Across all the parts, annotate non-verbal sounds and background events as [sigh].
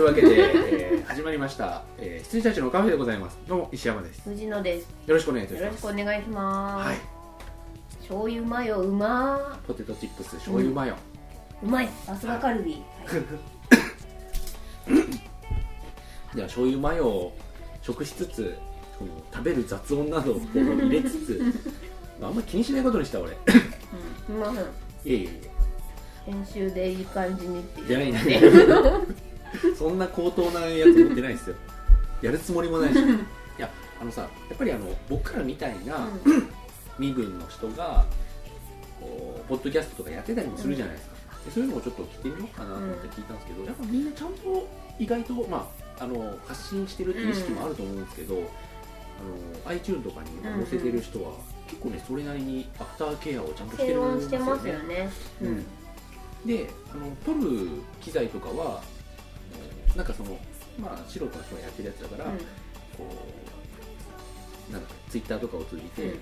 はいというわけで、えー始まりました、えー、羊たちのカフェでございます。どうも石山です。藤野です。よろしくお願いいたしよろしますくお願いします、はい。醤油マヨうまポテトチップス醤油マヨ、ーうまい。さすがカルビ、はい。では醤油マヨを食しつつこの食べる雑音などを入れつつ [laughs] まああんま気にしないことにした俺。いうん、ません。えいえいえ。編集でいい感じにってじゃないなね [laughs] そんな高等なやつ持ってないですよ。やるつもりもないし。いやあのさやっぱりあの僕らみたいな身分の人がこうポッドキャストとかやってたりもするじゃないですか、でそういうのをちょっと聞いてみようかなと思って聞いたんですけど、やっぱみんなちゃんと意外と、まあ、あの発信してるっていう意識もあると思うんですけど、あの iTune とかに載せてる人は、結構ねそれなりにアフターケアをちゃんとして低るんですよね。ますよね。うん。であの撮る機材とかはなんかそのまあ素人の人がやってるやつだから、こうなんかツイッターとかを通じて、うん。あの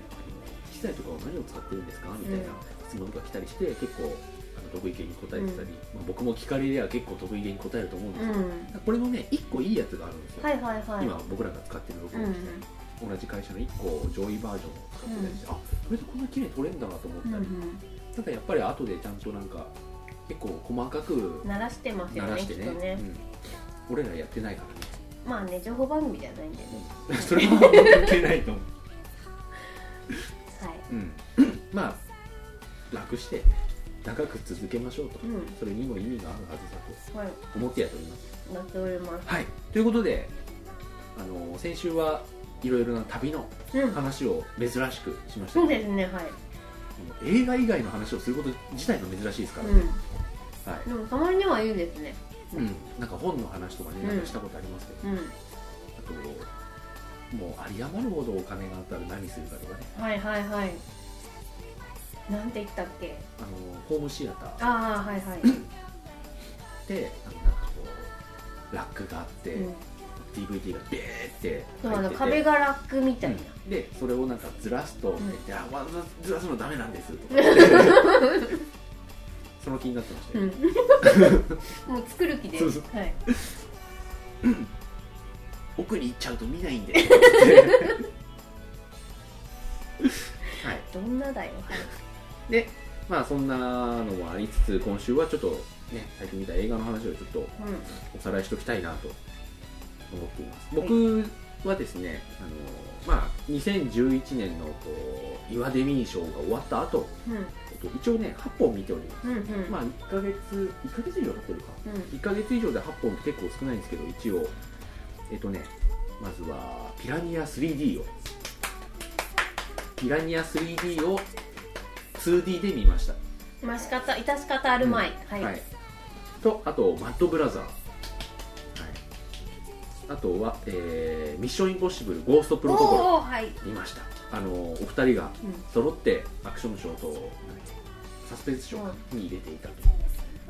機材とかを何を使ってるんですか？みたいな質問とか来たりして結構あの得意げに答えてたり、まあ、僕も聞かれりゃ結構得意げに答えると思うんですうん、けど、うん。これのね1個いいやつがあるんですよ、はいはいはい。今僕らが使ってる録うん音機材、同じ会社の1個上位バージョンを使ってたりして、あこれでこんな綺麗に撮れるんだなと思ったり、うんうん。ただやっぱり後でちゃんとなんか結構細かく鳴らしてますよねね。ね、うん、俺らやってないからね。まあね情報番組じゃないんでね、それは関係ないと思う、はい。うん、まあ楽して長く続けましょうと、うそれにも意味があるはずだんはい。と思ってやっております。なっております。はい。ということであの先週はいろいろな旅のうん話を珍しくしましたそうけどですねはい。映画以外の話をすること自体が珍しいですからね、うん。はい。でもたまにはいいですねうん、なんか本の話とかねうんなんかしたことありますけど、うん。あともう有り余るほどお金があったら何するかとかね。はいはいはい。なんて言ったっけ？あのホームシアター。ああはいはい、であのなんかこうラックがあって、うん。DVD がベーってそうあの壁がラックみたいな、うん。でそれをなんかずらすと、ん。って言ってあわざわざずらすのダメなんですとか [laughs] その気になってましたうよ、ん、[laughs] もう作る気で。そうそう。はい、[laughs] 奥に行っちゃうと見ないんで。[laughs] はい。どんなだよでまあそんなのもありつつ今週はちょっとね最近見た映画の話をちょっとうおさらいしておきたいなと思っています。僕はですね、あのまあ、2011年のこう岩デミー賞が終わった後、と一応ね8本見ております、うんうん。まあ1ヶ月1ヶ月以上経ってるか。うん。1ヶ月以上で8本って結構少ないんですけど一応。えっとねまずはピラニア 3D を。ピラニア 3D を 2D で見ました。まし方致し方あるまい、はい、はい、とあとマッドブラザー、はい、あとは、えーミッションインポッシブルゴーストプロトコルおおはい、見ました。あのお二人が揃ってアクション賞とサスペンス賞に入れていたと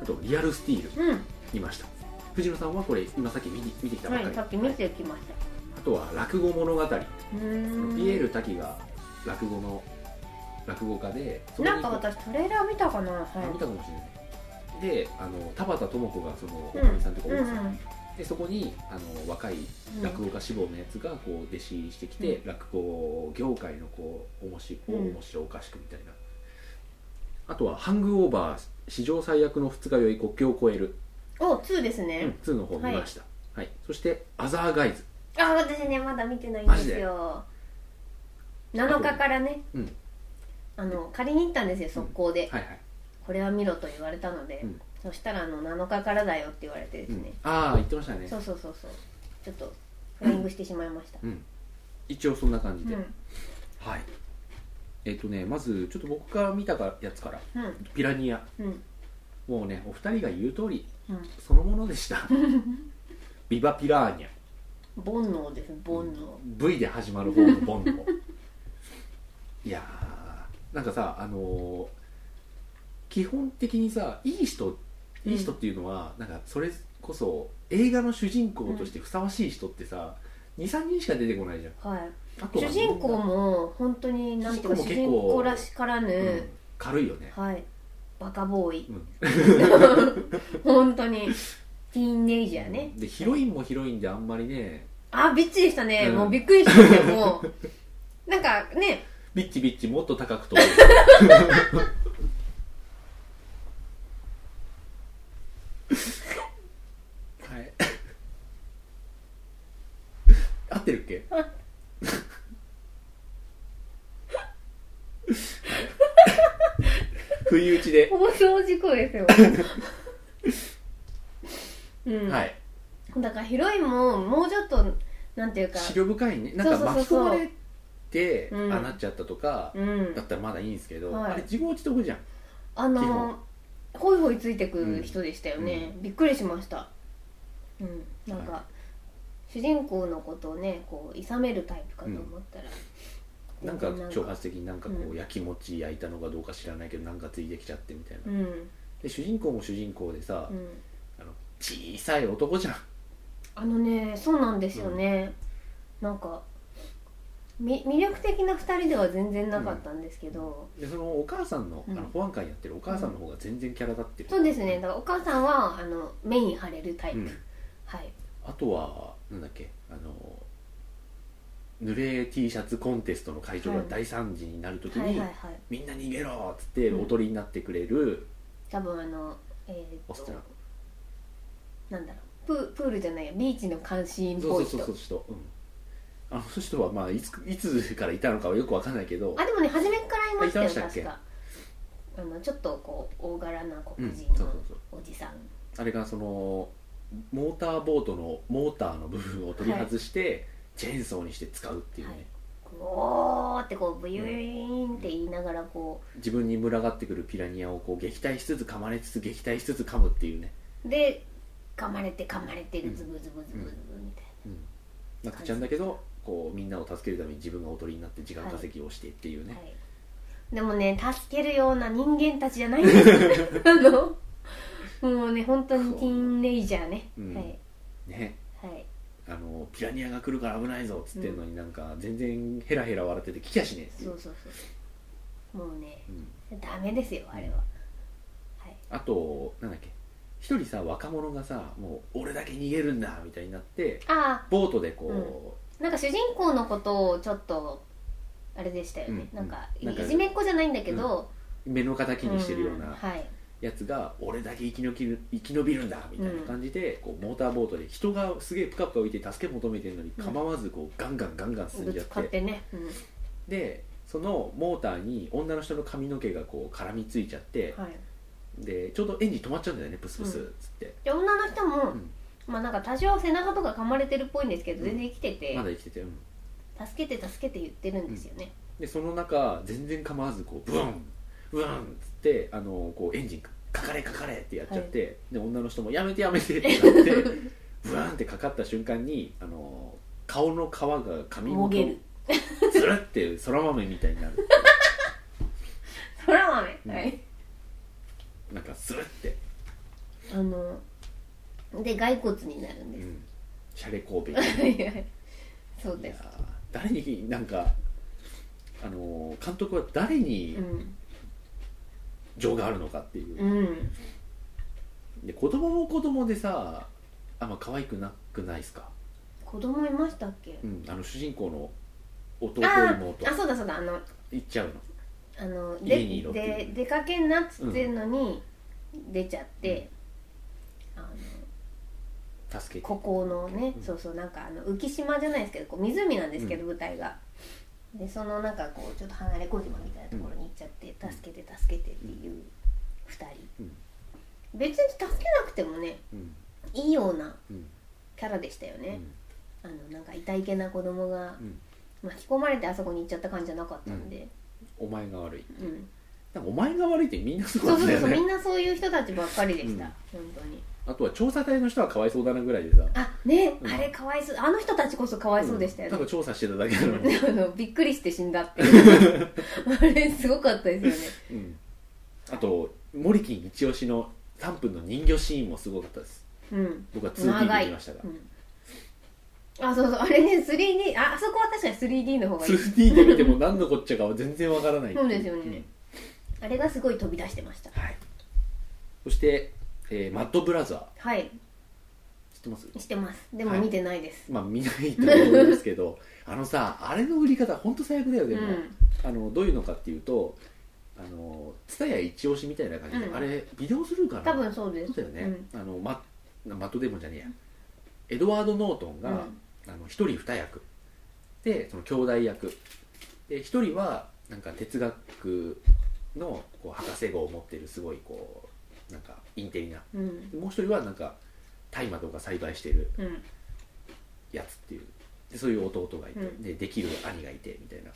あとリアルスティールうん、うん見ました。藤野さんはこれ今さっき見に見てきたばっかり、はい、さっき見てきました。あとは落語物語、ピエール滝が落語の落語家でなんか私トレーラー見たかなはいあ見たかもしれない。であの田畑智子がそのおうん。かみさんとかうん多いでそこにあの若いうん。落語家志望のやつがこう弟子入りしてきて、う落語業界のこう面白いうん。面白おかしくみたいな、あとは「ハングオーバー史上最悪の二日酔い国境を越える」お2ですうんね、2の方見ました、はい。そして「アザーガイズ。あ私ねまだ見てないんですよ。7日からね」うん。あの借りに行ったんですよ速攻で、はいはい、これは見ろと言われたので、うんそしたらあの7日からだよって言われてですうんね、ああ言ってましたね。そうそうそうそう。ちょっとフライングしてしまいました。うん、一応そんな感じで、うん。はい。えっ、とねまずちょっと僕が見たやつからうん「ピラニア。うん」もうねお二人が言う通りうん。そのものでした。[laughs] ビバピラーニャ。煩悩です煩悩。V で始まる方のボンドいやーなんかさあのー基本的にさいい人いい人っていうのは、なんかそれこそ映画の主人公としてふさわしい人ってさ、23人しか出てこないじゃん。はい。あとは主人公も本当になんていうか主人主人公も結構公らしからぬ、うん軽いよね、はい。バカボーイ。うん。[laughs] 本当に。ティーンネイジャーね。でヒロインもヒロインであんまりねあビッチでしたね、うん。もうびっくりしましたよもう。なんかね。ビッチビッチもっと高く飛ぶ [laughs] はい合ってるっけはい不意打ちで、放送事故ですよ。[laughs] うん、はい。だからヒロインももうちょっとなんていうか。資料深いね。なんかそうそうそうそう。巻き込まれてうん。ああなっちゃったとかうん。だったらまだいいんですけど、はい。あれ自業自得じゃん。あのホイホイついてく人でしたよね、びっくりしました。うん。なんか、は主人公のことをねこう諌めるタイプかと思ったら、なんか挑発的になんかこううん。焼き餅焼いたのかどうか知らないけどなんかついてきちゃってみたいな、うん。で主人公も主人公でさ、うん。あの小さい男じゃん。あのねそうなんですよね、なんかみ魅力的な2人では全然なかったんですけど、でそのお母さんの,、うん。あの保安官やってるお母さんの方が全然キャラ立ってる、そうですね。だからお母さんはあのメイン張れるタイプ、うん。はい。あとはなんだっけあの濡れ T シャツコンテストの会場が大惨事になるときに、はいはいはい。みんな逃げろっつってうん。おとりになってくれる、多分あのえーっとオストラなんだろう。ププールじゃないやビーチの監視員っそうそうぽい人そうそう人、うん、あの人はまあいついつからいたのかはよくわかんないけどあでもね初めからいましたよあいましたっけ？確か。あのちょっとこう大柄な黒人うんそうのそうそう。おじさん、あれがそのモーターボートのモーターの部分を取り外して、チェーンソーにして使うっていうね、はい。おーってこうブユーンって言いながらこ自分に群がってくるピラニアをこう撃退しつつ噛まれつつ撃退しつつ噛むっていうね、うで噛まれて噛まれてるズブズブズブズブみたいなってちゃうんだけどこうみんなを助けるために自分がおとりになって時間稼ぎをしてっていうな、ね、はい、でもね助けるような人間たちじゃないんですよ。[laughs] あのもうね本当にティーンネイジャーね、うん。はい。ね。はいあのピラニアが来るから危ないぞっつってんのになんか全然ヘラヘラ笑ってて聞きやしねえっていう。そうそうそうもうねうん。ダメですよあれは、はい。あとなんだっけ。一人さ若者がさもう俺だけ逃げるんだみたいになってあボートでこあなんか主人公のことをちょっああれでしたよね、うん。なんかいじめっ子じゃないんだけど、う目の敵にしてるような。はいやつが俺だけ生き延びる生き延びるんだみたいな感じで、こうモーターボートで人がすげえプカプカ浮いて助け求めてるのにうん。構わずこうガンガンガンガン進んじゃって。ね、うん。でそのモーターに女の人の髪の毛がこう絡みついちゃってはい、でちょうどエンジン止まっちゃうんだよねプスプスっつって、で女の人も、うん。まあなんか多少背中とか噛まれてるっぽいんですけど、全然生きてて、まだ生きてて、うん。助けて助けて言ってるんですよね、でその中全然構わずこうブンブンっつってあのこうエンジンかかれかかれってやっちゃって、で女の人もやめてやめてってなってブワンってかかった瞬間にあの顔の皮が髪ごともげる。つるってそら豆みたいになるっていそら [laughs] 豆、うん。はい、うなんかスルって、あので骸骨になるんです、うん、シャレ神戸。[laughs] はいはい。そういやですー誰になんかあの監督は誰にうん情があるのかっていう、うん。で子供も子供でさあんま可愛くなくないですか、子供いましたっけ？うん、あの主人公の弟あ妹。あそうだそうだあの行っちゃうの。あの家でにいろっていう。で出かけんなっつってるのに、出ちゃって、あの助けて。ここのね、うん。そうそうなんかあの浮島じゃないですけどこう湖なんですけど、う舞台がでそのなんかこうちょっと離れ小島みたいなところに行っちゃって、助けて助けてっていう2人、うん。別に助けなくてもねうん。いいようなうん。キャラでしたよね、うん。あのなんか痛いけな子供がうん。巻き込まれてあそこに行っちゃった感じじゃなかったんで、お前が悪い。うん。お前が悪いってみんなそうそうそうそうみんなそういう人たちばっかりでした、うん。本当にあとは調査隊の人はかわいそうだなぐらいでさ。あね、うん。あれかわいそう。あの人たちこそかわいそうでしたよね、ん。ただ調査してただけなのに、あ [laughs] のびっくりして死んだっていう。[laughs] あれすごかったですよね。うん、あとモリキン一押しの3分の人魚シーンもすごかったです。うん。僕は 2D 長いで見ましたが。うん、あそうそう。あれね 3D ああそこは確かに 3D の方がいい。2D で見ても何のこっちゃかは全然わからないっていそうですよね。あれがすごい飛び出してました。はい。そして、えーマッドブラザはい。ってます？してます。でもはい。見てないです、まあ見ないと思うんですけど [laughs] あのさあれの売り方ほんと最悪だよでも、うん。あのどういうのかっていうとあの蔦屋一押しみたいな感じで、うん。あれビデオスルーかな？多分そうです。そうだよね、あのママットデーモンじゃねえや。エドワード・ノートンが、うん。あの一人二役。でその兄弟役。で一人はなんか哲学のこう博士号を持ってるすごいこうなんかインテリな。うん。でもう一人はなんか大麻とか栽培してるうん。やつっていう。でそういう弟がいて、うん。でできる兄がいてみたいな。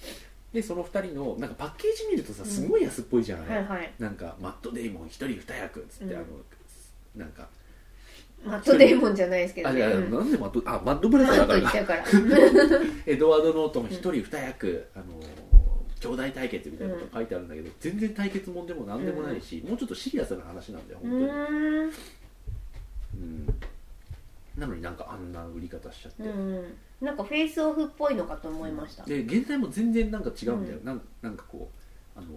でその二人のなんかパッケージ見るとさすごい安っぽいじゃん、あれはいはい。なんかマット・デイモン一人二役っつって、うん。あのなんか。マットデーモンじゃないですけどあいや、うん。なんでマットあマッドブラザーだから。[laughs] エドワード・ノートン一人二役、あの兄弟対決みたいなこと書いてあるんだけど、全然対決もんでもなんでもないし、もうちょっとシリアスな話なんだよう本当に、ーん。うん。なのになんかあんな売り方しちゃって、うん。なんかフェイスオフっぽいのかと思いました。で現在も全然なんか違うんだよ、なんなんかこうあの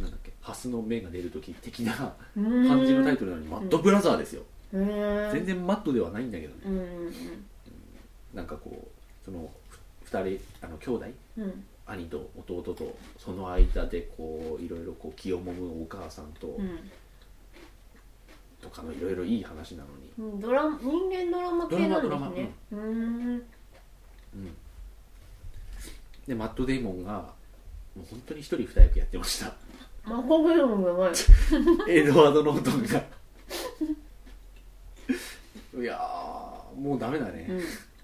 なんだっけハスの芽が出る時的な感感じのタイトルなのに、マッドブラザーですよ、へー全然マッドではないんだけどね。うん。うん。なんかこうそのふ二人あの兄弟うん兄と弟とその間でこういろいろこう気をもむお母さんと、うん。とかのいろいろいい話なのに、うんドラ人間ドラマ系なんドラマですねうーん。うん、でマット・デイモンがもう本当に一人二役やってました。マコゲームがない [laughs] エドワード・ノートンが。いやーもうダメだね、うん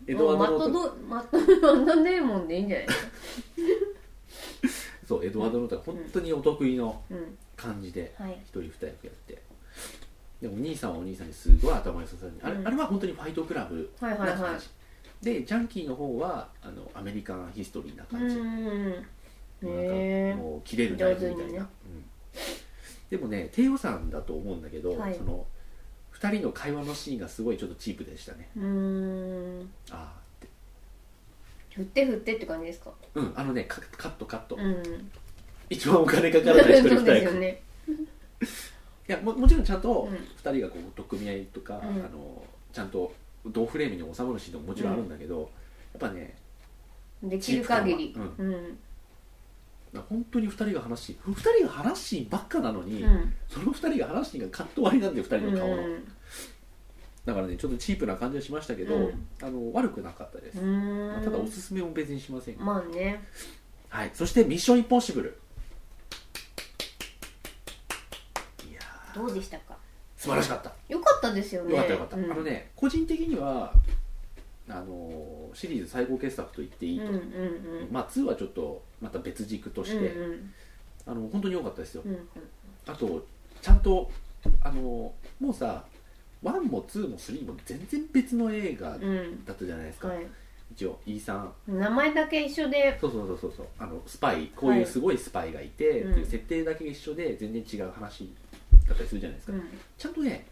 エドワード・ノート。ンドマットマットデーモンでいいんじゃないですかそうエドワード・ノートンが本当にお得意のうん。感じではい。一人二役やって。でもお兄さんはお兄さんにすごい頭良さそうにあれ,、うん。あれは本当にファイトクラブはいはいはい。な感じ、でジャンキーの方はあのアメリカンヒストリーなう感じ、ーんなんへかもう切れるナイフみたいな、上手にね。うん。でもね低予算だと思うんだけど、はい。その2人の会話のシーンがすごいちょっとチープでしたね。えうーん。ああって。振って振ってって感じですか？うんあのねカカットカット、うん。一番お金かからない一人 [laughs] そう二役いですよね。やももちろんちゃんとうん。2人がこう取っ組み合いとか、うん。あのちゃんと同フレームに収まるシーンももちろんあるんだけど、やっぱねできる限り。チープうん本当に2人が話し2人が話すシーンばっかなのに、うん。その2人が話すシーンがカット割りなんで2人の顔の、うん。だからねちょっとチープな感じはしましたけど、うん。あの悪くなかったです、うーん。ただおすすめも別にしません、まあね。はい、そして「ミッションインポッシブル」いやー。どうでしたか？素晴らしかった。よかったですよね。よかったよかった、うんあのね個人的にはあのシリーズ最高傑作と言っていいと、うんうんうん。まあ2はちょっとまた別軸として、うんうんあの本当に良かったですよ、うんうん。あとちゃんとあのもうさ1も2も3も全然別の映画うん。だったじゃないですか、はい。一応 E さん。名前だけ一緒で。そうそうそうそうそう。あのスパイ。こういうすごいスパイがいて、うんっていう設定だけ一緒で全然違う話だったりするじゃないですか、うちゃんとね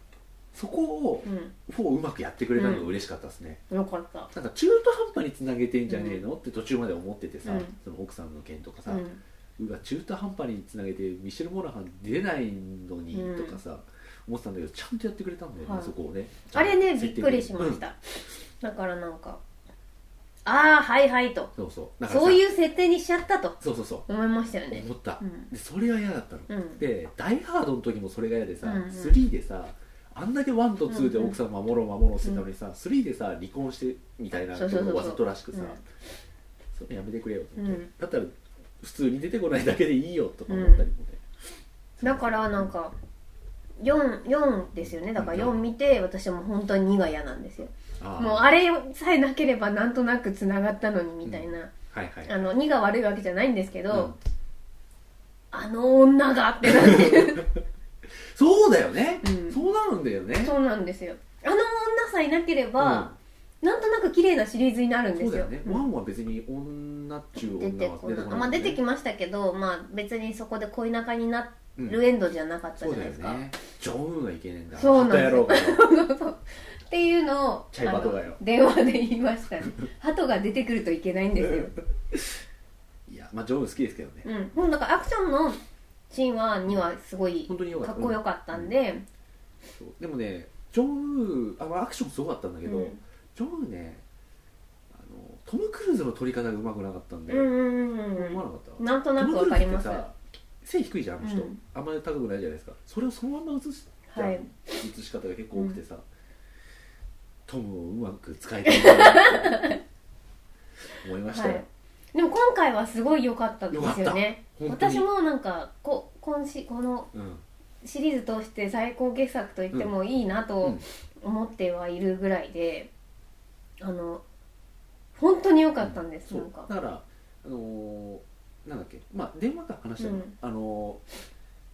そこをん。フォーうまくやってくれたのが嬉しかったですね、うんよかった。なんか中途半端につなげてんじゃねえの、って途中まで思っててさ、うん。その奥さんの件とかさ、ううわ中途半端につなげてミシェル・モナハン出ないのにうんとかさ、思ってたんだけどちゃんとやってくれたんだよね、はい。そこをね。あれねびっくりしました。だからなんかああはいはいと。うんそう。そうそういう設定にしちゃったと。そうそうそう。思いましたよね。思った、うん。でそれが嫌だったの、うん。で「ダイ・ハード」の時もそれが嫌でさ、うんうん。3でさあんだけ1と2でうんうん。奥さん守ろう守ろうしてたのにさ、3でさ離婚してみたいなわざとらしくさ、うん。それやめてくれよと思って、うん。だったら普通に出てこないだけでいいよとか思ったりもね、だからなんか4 4ですよね。だからうん。4見て私はもう本当に2が嫌なんですよ。もうあれさえなければなんとなくつながったのにみたいな、はいはい。あの2が悪いわけじゃないんですけど、うん。あの女がってなってそうだよね、うん。そうなるんだよね。そうなんですよ。あの女さえなければ、なんとなく綺麗なシリーズになるんですよ。そうだよね、うん。ワンは別に女っちゅう出て女はこない、出てこない、まあ、出てきましたけど、まあ、別にそこで恋仲になうんるエンドじゃなかったじゃないですか、ねジョンウンがいけねえんだそうなんですよ。[laughs] っていうのを電話で言いました。ね [laughs] 鳩が出てくるといけないんですよ、いやまあジョンウン好きですけどね。うん、もうだからアクションのシーンはにはすごい本当によかっこよかったんで、そう。でもねジョンウーあのアクションすごかったんだけど、うん。ジョンウーねあのトム・クルーズの撮り方がうまくなかったんで、うんうんうん思わなかった。なんとなくわかりますトムクルーズってさ背低いじゃんあの人、うん。あんまり高くないじゃないですか。それをそのまま映すじゃんはい。映し方が結構多くてさ、トムをうまく使いたいなって思いましたよ、[laughs] はい。でも今回はすごい良かったですよね私もなんかこ今しこのうん。シリーズ通して最高傑作と言ってもいいなうとん。思ってはいるぐらいで、あの本当に良かったんです、そうなんか。だからあのーなんだっけ。まあ電話から話したの、うん。あのー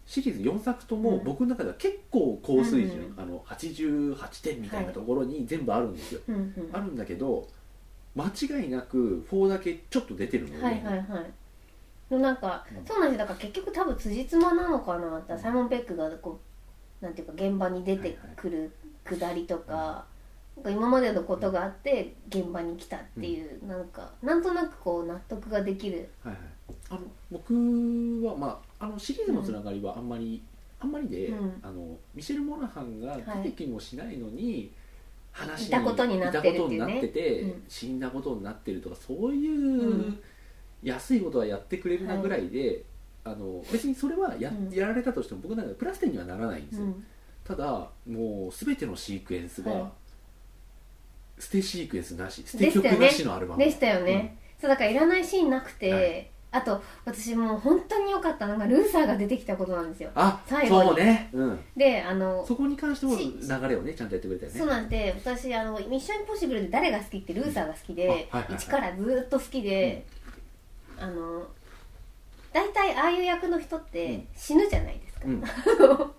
シリーズ4作ともうん。僕の中では結構高水準、うんあの88点みたいなところに全部あるんですよ、うんうん。あるんだけど間違いなく4だけちょっと出てるので、はいはいはいのなんか、うん。そうなんですだから結局多分辻褄なのかな。ってサイモン・ペックがこうなんていうか現場に出てくるくだりとか,、なんか今までのことがあって現場に来たっていう、なん。かなんとなくこう納得ができる。はいはい、あの僕は、まあ、あのシリーズのつながりはあんまり、あんまりで、うん。あのミシェル・モナハンが出てきもしないのに、話いたことになってるっていうね。いたことになってて、うん。死んだことになってるとかそういう、うん安いことはやってくれるなぐらいで、あの別にそれはや,、うん。やられたとしても僕の中でプラス点にはならないんですよ、うん。ただもう全てのシークエンスが、はい。捨てシークエンスなし捨てでしたよね。曲なしのアルバム。でしたよね、そうだからいらないシーンなくて、はい。あと私もう本当に良かったのがルーサーが出てきたことなんですよ。あ最後に。そうね、うん、であのそこに関してもし流れをねちゃんとやってくれたよね。そうなんで私あの「ミッションインポッシブル」で誰が好きってルーサーが好きで、うからずっと好きで、あの大体ああいう役の人って死ぬじゃないですか、うん。[laughs]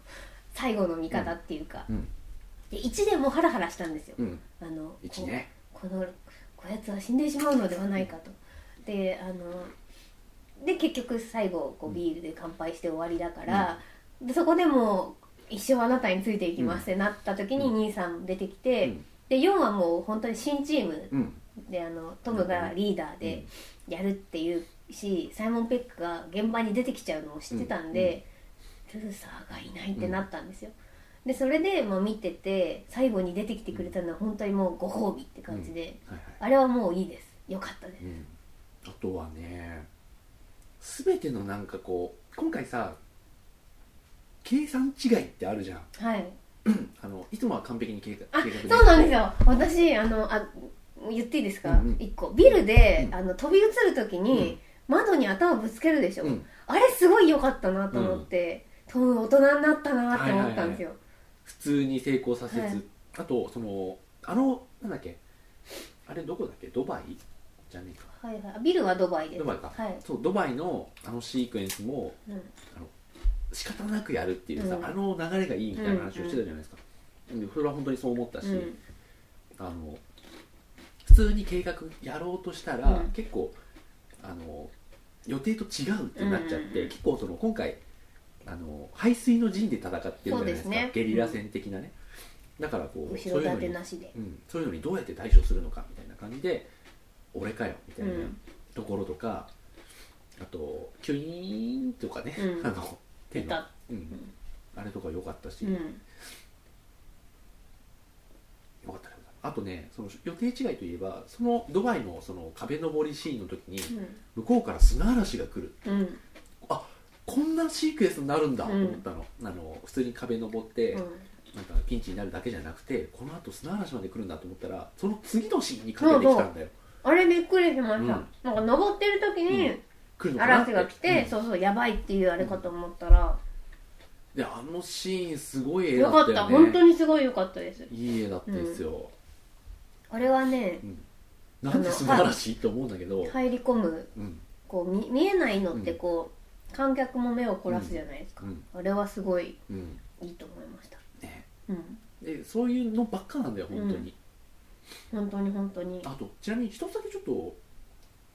最後の味方っていうか、うん。で1でもハラハラしたんですよ、うん。あの1ね。このこやつは死んでしまうのではないかと。であので結局最後こうビールで乾杯して終わりだから、でそこでもう一生あなたについていきますってなった時にうん。兄さん出てきて、うん。で4はもう本当に新チームうん。であのトムがリーダーでやるっていうしサイモン・ペックが現場に出てきちゃうのを知ってたんで、ルーサーがいないってなったんですよ、でそれでもう見てて最後に出てきてくれたのは本当にもうご褒美って感じで、はいはい。あれはもういいです。よかったです、うん。あとはね全てのなんかこう今回さ計算違いってあるじゃん。はい。[clears throat] あのいつもは完璧に計画あ計画でそうなんですよ。私あのあ言っていいですか、うんうん。一個。ビルで、うん。あの飛び移る時に、窓に頭ぶつけるでしょ、うん。あれすごい良かったなと思って、トム大人になったなって思ったんですよ、普通に成功させず、はい。あとそのあのなんだっけ？あれどこだっけ？ドバイ？じゃねえか。はいはい。ビルはドバイです。ドバイか。はい、そうドバイのあのシークエンスもうん。仕方なくやるっていうさ、うん。あの流れがいいみたいな話をしてたじゃないですか、でそれは本当にそう思ったし、うん。あの普通に計画やろうとしたら、うん。結構あの予定と違うってなっちゃって、うん結構その今回あの排水の陣で戦ってるじゃないですか。そうですね。ゲリラ戦的なね、だからこう後そういうのになしで。うん、そういうのにどうやって対処するのかみたいな感じで俺かよみたいなうん。ところとか、あとキュイーンとかね、うん。[laughs] あの手のうん。あれとか良かったし、うかったよあとねその予定違いといえばそのドバイのその壁登りシーンの時に向こうから砂嵐が来る。うん。うんこんなシークエンスになるんだと思ったの,、あの普通に壁登って、うん。なんかピンチになるだけじゃなくてこのあと砂嵐まで来るんだと思ったらその次のシーンにかけてきたんだよ。あれびっくりしました、うん。なんか登ってる時に嵐が来て、うん。そうそうやばいっていうあれかと思ったら、であのシーンすごい絵だよかったった。よね本当にすごいよかったです。いい絵だったですよ、あれはねなんで砂嵐って思うんだけど、入り込むうん。こう見見えないのってこう、観客も目を凝らすじゃないですか、うん。あれはすごいうん。いいと思いました。ね。うん。でそういうのばっかなんだよ本当に、本当に本当に。あとちなみに一つだけちょっと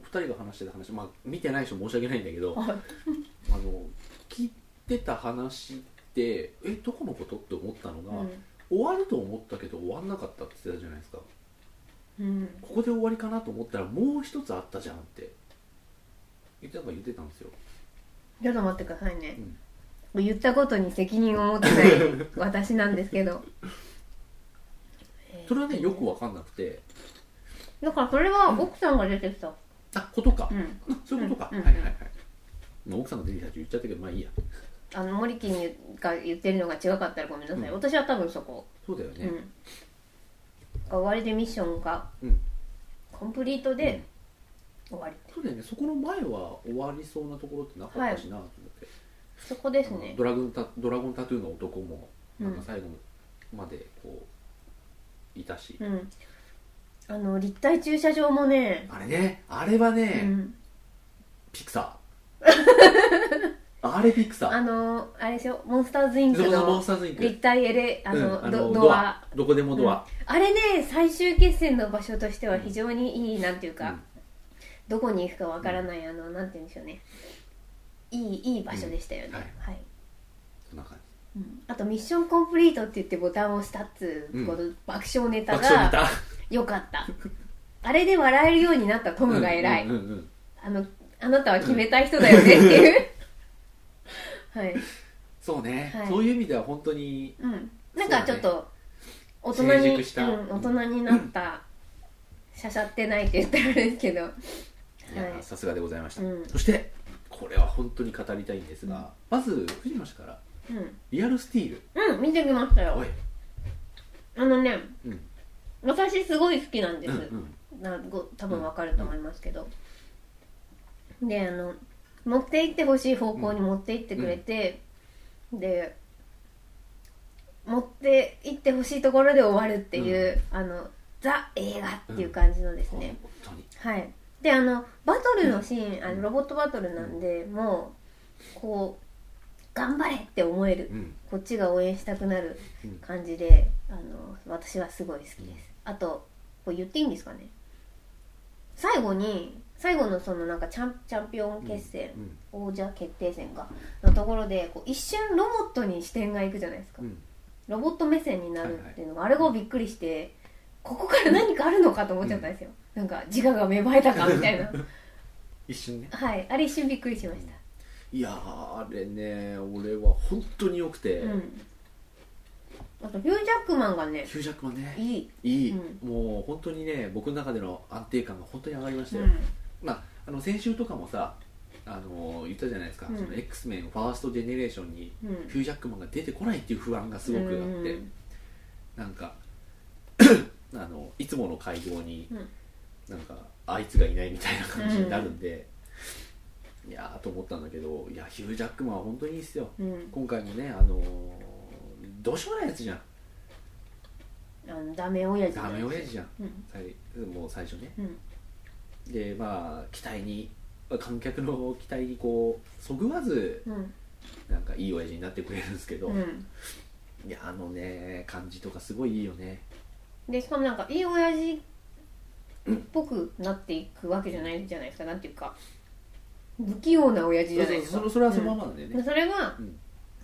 2人が話してた話まあ見てない人申し訳ないんだけどあはい。[laughs] の聞いてた話ってえどこのこと？って思ったのが、うん。終わると思ったけど終わんなかったって言ってたじゃないですかうん。ここで終わりかなと思ったらもう一つあったじゃんって。言ってたか言ってたんですよ。ちょっと待ってくださいね、言ったことに責任を持ってない [laughs] 私なんですけど。それはねよく分かんなくて。だからそれは奥さんが出てきた。あことか、うん。あそういうことか、うん。はいはいはい。もう奥さんが出てきたって言っちゃったけどまあいいや。あの森木が言ってるのが違かったらごめんなさい、うん。私は多分そこ、そうだよね、うん終わりでミッションがうん。コンプリートで終わり、そうだよね。そこの前は終わりそうなところってなかったしなと思って、そこですね。ドラゴンタドラゴンタトゥーの男もうんなん。か最後までこういたし、うん。あの立体駐車場もね、あれね。あれはね、うん、ピクサー [laughs] あれピクサーあのあれでしょ？モンスターズインクの立体エレあの,、うんドドア。どこでもドア、あれね最終決戦の場所としては非常にいいなんていうか、うん。どこに行くかわからない、あのなんて言うんでしょうね。いいいい場所でしたよね、うん。はい。はい。そんな感うん。あとミッションコンプリートって言ってボタンを押したっつう、うん。この爆笑ネじタが爆笑ネタ。良かった。あれで笑えるようになったトムが偉い、うんうんうんうんあのあなたは決めた人だよねっていうはい、そうね、はい。そういう意味では本当にうん、なんかちょっと大人成に、熟した。うん、大人になった、しゃしゃってないって言ったらあれですけど。いやはい。さすがでございました、うん。そしてこれは本当に語りたいんですが、まず藤野氏からうん、リアルスティール。うん、見てきましたよ。おい、あのねうん。私すごい好きなんです、うんうん。なご多分わかると思いますけど、であの持って行ってほしい方向に持って行ってくれて、で持って行ってほしいところで終わるっていう、あのザ映画っていう感じのですね、本当に。はい。であのバトルのシーン、あのロボットバトルなんで、もうこう頑張れって思える、うん。こっちが応援したくなるうん。感じで、あの私はすごい好きです。あとこれ言っていいんですかね。最後に最後のそのなんかチャンチャンピオン決戦、うん王者決定戦がのところでこう一瞬ロボットに視点がいくじゃないですか、うん。ロボット目線になるっていうのが、あれがびっくりしてここから何かあるのかと思っちゃったんですよ、なんか自我が芽生えたかみたいな。[laughs] 一瞬ね。はい。あれ一瞬びっくりしました。いやーあれね俺は本当に良くて、うん。あとヒュージャックマンがねヒュージャックマンね。いい、いい、うもう本当にね僕の中での安定感が本当に上がりましたよ、うんまああの先週とかもさあの言ったじゃないですか、うん。その X メンファーストジェネレーションにうん。ヒュージャックマンが出てこないっていう不安がすごくあって、うんなんか [coughs] あのいつもの会合にうん。なんかあいつがいないみたいな感じになるんで、いやーと思ったんだけどいやヒュージャックマンは本当にいいっすよ。うん。今回もねあのーどうしようもないやつじゃん。あのダメ親父ダメ親父じゃん。うん。最もう最初ね。うんでまあ期待に観客の期待にこうそぐわずうん。なんかいい親父になってくれるんですけど、うん。いやあのね感じとかすごいいいよね。でしかもなんかいい親父っぽくなっていくわけじゃないじゃないですか。なんていうか不器用な親父じゃないですか。そうそうそれはそのままなんだよね、でそれが、うん。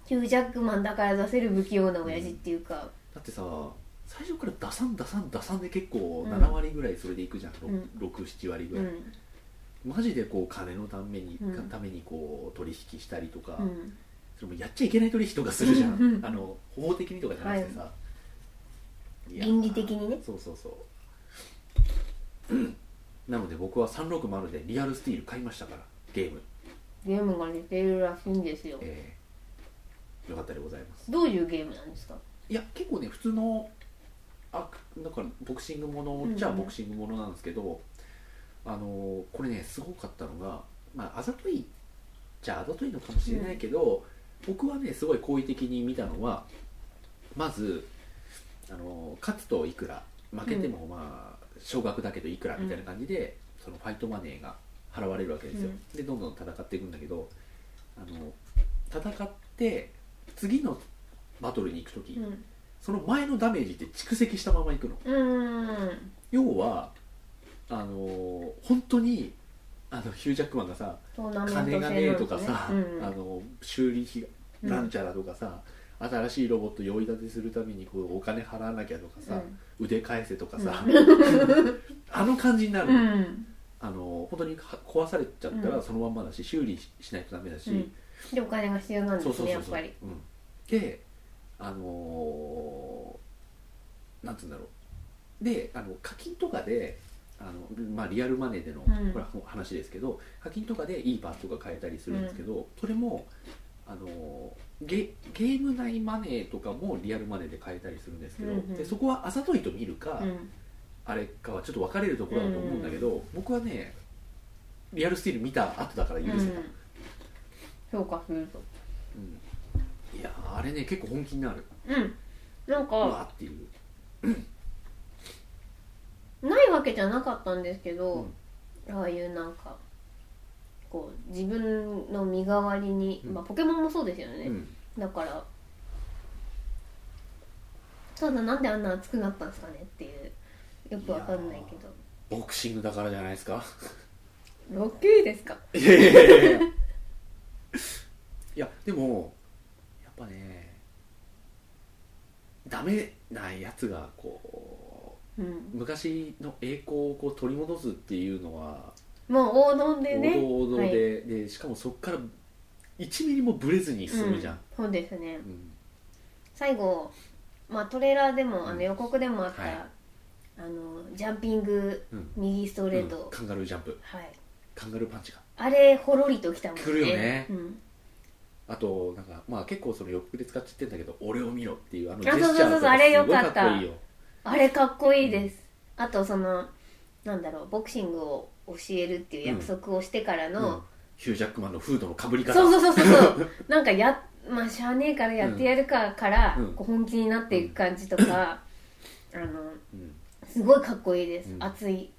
ヒュージャックマンだから出せる不器用な親父っていうか、だってさ最初から打算打算打算で結構うん7割ぐらいそれでいくじゃん、うん。67割ぐらい、うん。マジでこう金のために、うんためにこう取引したりとか、うん。それもやっちゃいけない取引とかするじゃん、うん。あの法的にとかじゃなくてさ、い。や倫理的にね。そうそうそう。う [clears throat] んなので僕は360でリアルスティール買いましたからゲーム、ゲームが似てるらしいんですよ。えーよかったでございます。どういうゲームなんですか？いや結構ね普通のあだからボクシングものじゃボクシングものなんですけど、あのーこれねすごかったのがまああざといじゃああざといのかもしれないけど、僕はねすごい好意的に見たのはまず、あのー勝つといくら負けてもまあ少額だけどいくらみたいな感じで、そのファイトマネーが払われるわけですよ、でどんどん戦っていくんだけどあの戦って次のバトルに行く時、うんその前のダメージって蓄積したままいくの。うーん。要はあのー本当にあのヒュージャックマンがさトーナメント金がねえとかさ、うんあの修理費うん。なんちゃらとかさ、新しいロボット用意立てするためにこうお金払わなきゃとかさ、腕返せとかさ、[laughs] あの感じになるの、うん。あの本当には壊されちゃったらうん。そのまんまだし修理ししないとダメだし、うん。でお金が必要なんですそうそうそうそう、ねやっぱり。うん、であのーなんつうんだろう。であの課金とかであの、まあ、リアルマネーでの、うん。これは話ですけど課金とかでいいパーツとか買えたりするんですけど、それもあのゲゲーム内マネーとかもリアルマネーで買えたりするんですけど、うんうんでそこはあざといと見るか、うん。あれかはちょっと分かれるところだと思うんだけど、僕はねリアルスティール見た後だから許せた、うん。評価すると。うん。いやーあれね結構本気になる。うん。なんうかわーっていう。[coughs] ないわけじゃなかったんですけど、ああいうなんかこう自分の身代わりに、うん。まあポケモンもそうですよね、うん。だからただなんであんな熱くなったんですかねっていうよくわかんないけど。ボクシングだからじゃないですか。ロッキーですか？いやいやいやいや。いやでもぱねダメなやつがこうん。う昔の栄光をこう取り戻すっていうのはもう王道でね。王道で,、はい。でしかもそこから1ミリもブレずに進むじゃん、うん。そうですね。うん。最後まあトレーラーでも、うん。あの予告でもあった、はい。あのジャンピングうん。右ストレート、うん。カンガルージャンプ。はい。カンガルーパンチが。あれほろりときたもんね。来るよね。うん、あとなんかまあ結構その予告で使っちゃってんだけど俺を見ろっていうあのジあェスチャーとあれよすごいかっこいいよ。あれかっこいいです、あとそのなんだろうボクシングを教えるっていう約束をしてからうん。の、ヒュージャックマンのフードのかぶり方。そうそうそうそうなんかやまあしゃあねえからやってやるかから、うん。本気になっていく感じとか、あのうん。すごいかっこいいです、うん。熱い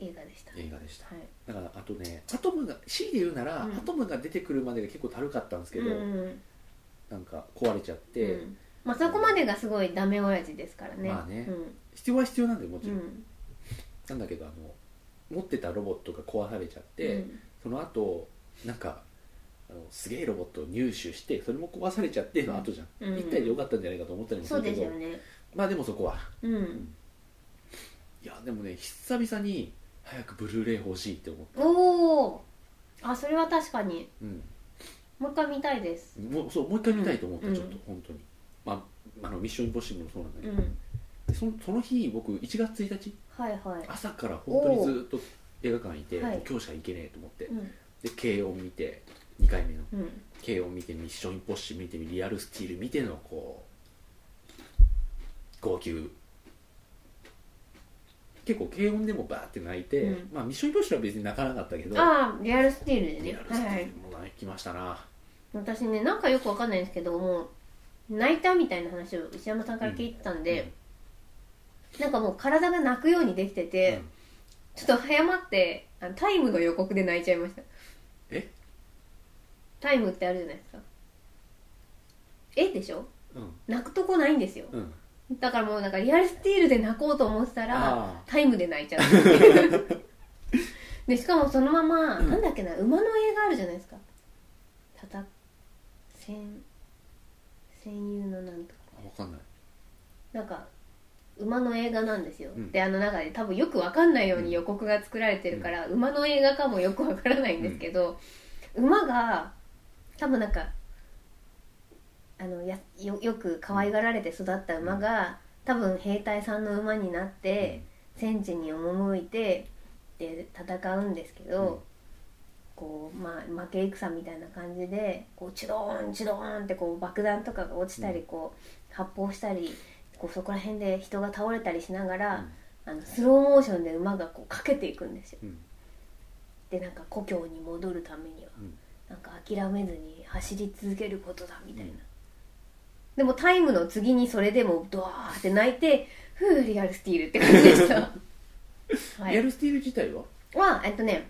映画でした。映画でした。はい。だからあとねアトムが C で言うなら、うん。アトムが出てくるまでが結構だるかったんですけど、うんなんか壊れちゃって、うん。まあ、そこまでがすごいダメ親父ですからね。まあね。うん。必要は必要なんだよもちろん、うん。なんだけどあの持ってたロボットが壊されちゃって、うん。その後なんかあのすげえロボットを入手してそれも壊されちゃっての後じゃん、うん。一体でよかったんじゃないかと思ったりもすそうるけど、ですよね。まあでもそこは。うん。いやでもね久々に早くブルーレイ欲しいって思った、おおあそれは確かに。うん、もう一回見たいです。もうそうもう一回見たいと思った、うん。ちょっと本当に。まああのミッションインポッシブルもそうなんだけど、うん。でそのその日僕1月1日はいはい。朝から本当にずっと映画館いて、はい。もう今日しか行けねえと思って、うん。で軽音見て2回目の。うん。軽音見てミッションインポッシブル見てリアルスティール見てのこう号泣結構軽音でもバーって泣いて、うん。まあミッションインポッシブルは別に泣かなかったけどああリアルスティールでリねアルスティーはいはいルも泣きましたな、私ねなんかよくわかんないんですけどもう泣いたみたいな話を石山さんから聞いてたんで、なんかもう体が泣くようにできてて、ちょっと早まってあのタイムの予告で泣いちゃいました。え？タイムってあるじゃないですか。え？でしょ？うん。泣くとこないんですよ。うんうんだからもうなんかリアルスティールで泣こうと思ってたらあタイムで泣いちゃうでしかもそのまま、うん。なんだっけな馬の映画あるじゃないですか。たた戦戦友のなんとか。あ分かんない。なんか馬の映画なんですよ、うん。であの中で多分よくわかんないように予告が作られてるから、馬の映画かもよくわからないんですけど、馬が多分なんかあのやよよく可愛がられて育った馬が、多分兵隊さんの馬になって、戦地に赴いてで戦うんですけど、うん。こうまあ負け戦みたいな感じでこうチドーンチドーンってこう爆弾とかが落ちたり、うん。こう発砲したりこうそこら辺で人が倒れたりしながら、うん。あのスローモーションで馬がこうかけていくんですよ。うん。でなんか故郷に戻るためには、うん。なんか諦めずに走り続けることだみたいな、うんでもタイムの次にそれでもドワーって泣いてふうリアルスティールって感じでした。[laughs] はい。リアルスティール自体は？はえっとね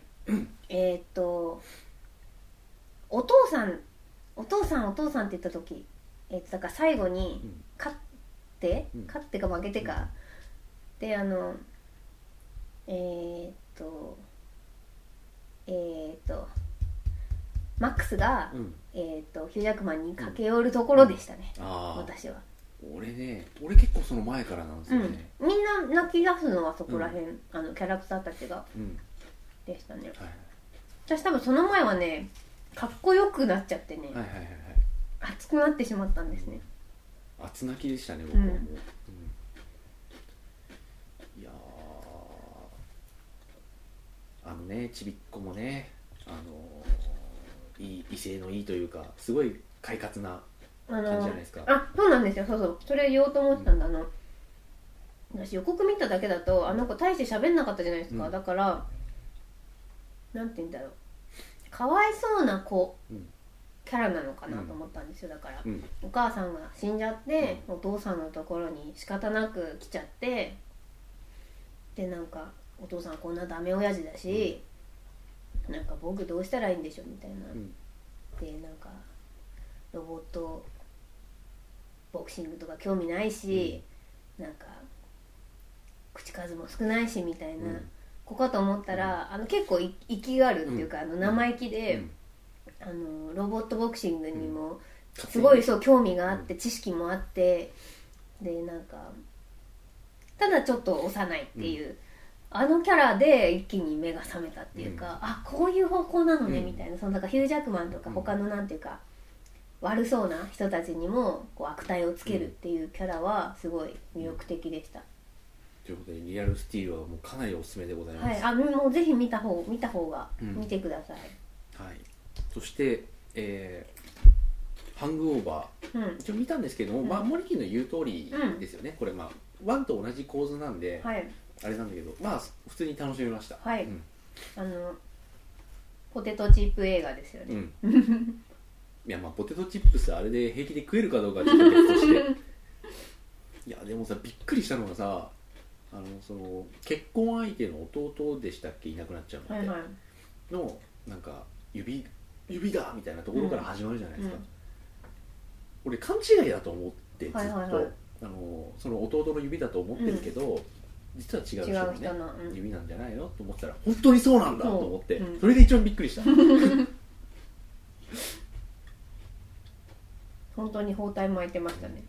えーっとお父さんお父さんお父さんって言った時、えっとだから最後にうん。勝って、うん。勝ってか負けてか、であのえーっとえーっとマックスが、うん。えー、とックマ万に駆け寄るところでしたね、あ私は、俺ね俺結構その前からなんですうよん。ね、、みんな泣き出すのはそこら辺、あのキャラクターたちが。うん。でしたね。はい、私多分その前はねかっこよくなっちゃってね、はいはいはい熱くなってしまったんですね。熱泣きでしたね僕はもう、うん。いやあのねちびっこもねいい威勢のいいというかすごい快活なあ感じじゃのないですか。あそうなんですよ。そうそう。それ言おうと思ってたんだ、あの私予告見ただけだとあの子大して喋んなかったじゃないですか、うん。だからなんて言うんだろう。かわいそうな子、うん。キャラなのかなと思ったんですよ。だから、うん。お母さんが死んじゃって、お父さんのところに仕方なく来ちゃってでなんかお父さんこんなダメ親父だし、なんか僕どうしたらいいんでしょうみたいな、うんでなんかロボットボクシングとか興味ないし、なんか口数も少ないしみたいなうん。子かと思ったら、あの結構い息があるっていうか、あの生意気で、うん。あのロボットボクシングにもすごいそう興味があって知識もあってでなんかただちょっと幼いっていう、あのキャラで一気に目が覚めたっていうか、うん。あこういう方向なのねうん。みたいな。そのだからヒュージャックマンとかうん。他のなんていうか、悪そうな人たちにもこう悪態をつけるっていうキャラはすごい魅力的でした、ということでリアルスティールはもうかなりおすすめでございます、はい。あもうぜひ見た方見た方が、うん。見てください。はい、そして、えーハングオーバうん。ー一応見たんですけども、うん。まあ、モリキンの言う通りですよね、これまあワンと同じ構図なんで、はいあれなんだけどまあ普通に楽しめました。はい。うん。あのポテトチップ映画ですようね、ん。[laughs] いやまあポテトチップスあれで平気で食えるかどうかはちょっと別として。いやでもさびっくりしたのがさあのその結婚相手の弟でしたっけ？いなくなっちゃうのって、はいはい。のなんか指指だみたいなところから始まるじゃないですか、うん。俺勘違いだと思ってずっと、はいはいはい。あのその弟の指だと思ってるけど、実は違う人違のねうん。指なんじゃないの？と思ったら本当にそうなんだと思って、う。ん。それが一番びっくりした。[laughs] 本当に包帯巻いてましたね。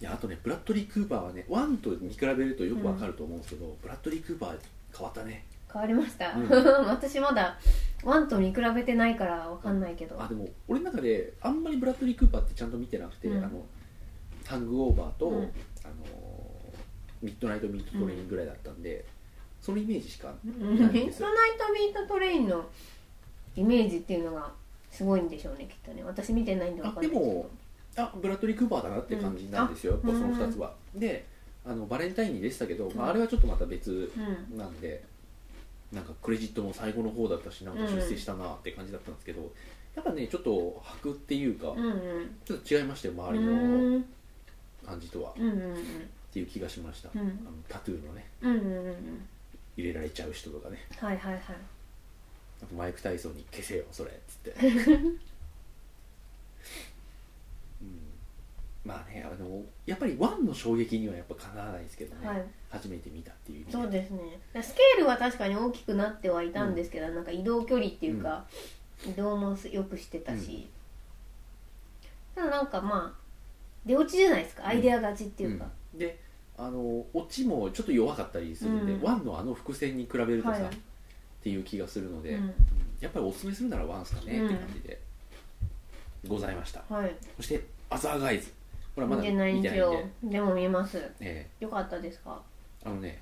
いやあとねブラッドリー・クーパーはねワンと見比べるとよくわかると思うんですけど、ブラッドリー・クーパー変わったね。変わりました、うん。[laughs] 私まだワンと見比べてないからわかんないけど、あでも俺の中であんまりブラッドリー・クーパーってちゃんと見てなくて、うん。あのハングオーバーと、うん。あのミッドナイト・ミート・トレインぐらいだったんで、そのイメージしかうんミッドナイトミートトレインのイメージっていうのがすごいんでしょうねきっとね。私見てないんでわかんないけど。あブラッドリー・クーパーだなって感じなんですよ、うん。やっぱそのあ2つは、であのバレンタインにでしたけど、まあ、うん。あれはちょっとまた別うん。なんで、なんかクレジットも最後の方だったしなんか出世したなって感じだったんですけど、やっぱねちょっと箔っていうか、うんうん。ちょっと違いましたよ周りのうん。感じとは、っうんうんていう気がしました、うん。あのタトゥーのね。うんうんうんうん。入れられちゃう人とかね。はいはいはい。あとマイク・タイソンに消せよそれっつって、[laughs] うん、まあねあのやっぱりワンの衝撃にはやっぱかなわないですけどね、はい。初めて見たっていう意味そうですね。スケールは確かに大きくなってはいたんですけど、なんか移動距離っていうか、移動もよくしてたし、ただなんかまあ出落ちじゃないですか。アイデア勝ちっていうか、うん。であのオチもちょっと弱かったりするんで、うん。ワンのあの伏線に比べるとさ、はい。っていう気がするので、うん。やっぱりおすすめするならワンスかね、うん。って感じでございました。はい。そしてアザーガイズ。これはまだ見てないんでで、よ。で。も見ます。えよかったですか？ーあのね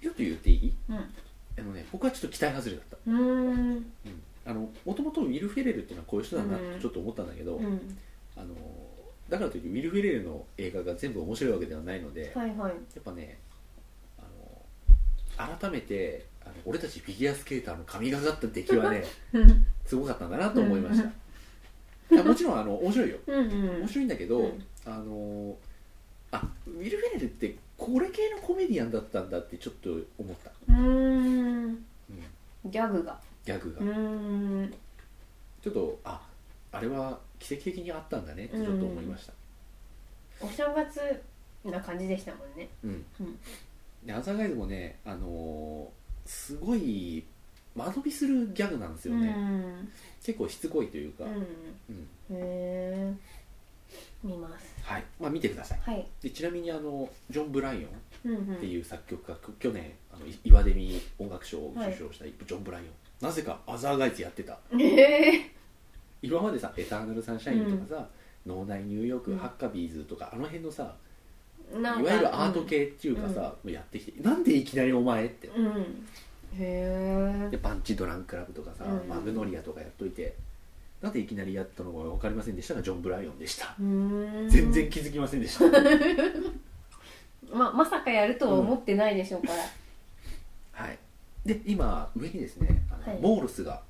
ちょっと言っていい？うん。あのね僕はちょっと期待外れだった、うーん。うん、あのもともとウィル・フェレルっていうのはこういう人だなっうん。てちょっと思ったんだけど、うん。あのだからといってウィル・フェレルの映画が全部面白いわけではないので、はいはい。やっぱねあの改めてあの俺たちフィギュアスケーターの神がかった出来はね [laughs] すごかったんだなと思いました。いやもちろんあの面白いよ。[laughs] うんうん。面白いんだけど、うん。あのあウィル・フェレルってこれ系のコメディアンだったんだってちょっと思った、うーん。うん、ギャグが。ギャグが、うーん。ちょっとああれは奇跡的にあったんだねってちょっと思いました。お正月な感じでしたもんね。うん、うん。でアザーガイズもねあのーすごい間延びするギャグなんですよね、うん。結構しつこいというか、うん。うん。へえ見ます。はい。まあ見てください。はい。でちなみにあのジョン・ブライオンうんうん。っていう作曲家、去年あのい岩デミ音楽賞を受賞したジョン・ブライオン、なぜかアザーガイズやってた。へえ今までさ「エターナル・サンシャイン」とかさ「脳内ニューヨーク」うん。ハッカビーズ」とかあの辺のさいわゆるアート系っていうかさ、もうやってきてなんでいきなりお前って。うん、うんへえでパンチドランクラブとかさ、うん。マグノリアとかやっといてなんでいきなりやったのか分かりませんでしたがジョン・ブライオンでした、うん。全然気づきませんでした。[laughs] ままさかやるとは思ってないでしょうから、はい。で今上にですねあの、はい。モールスが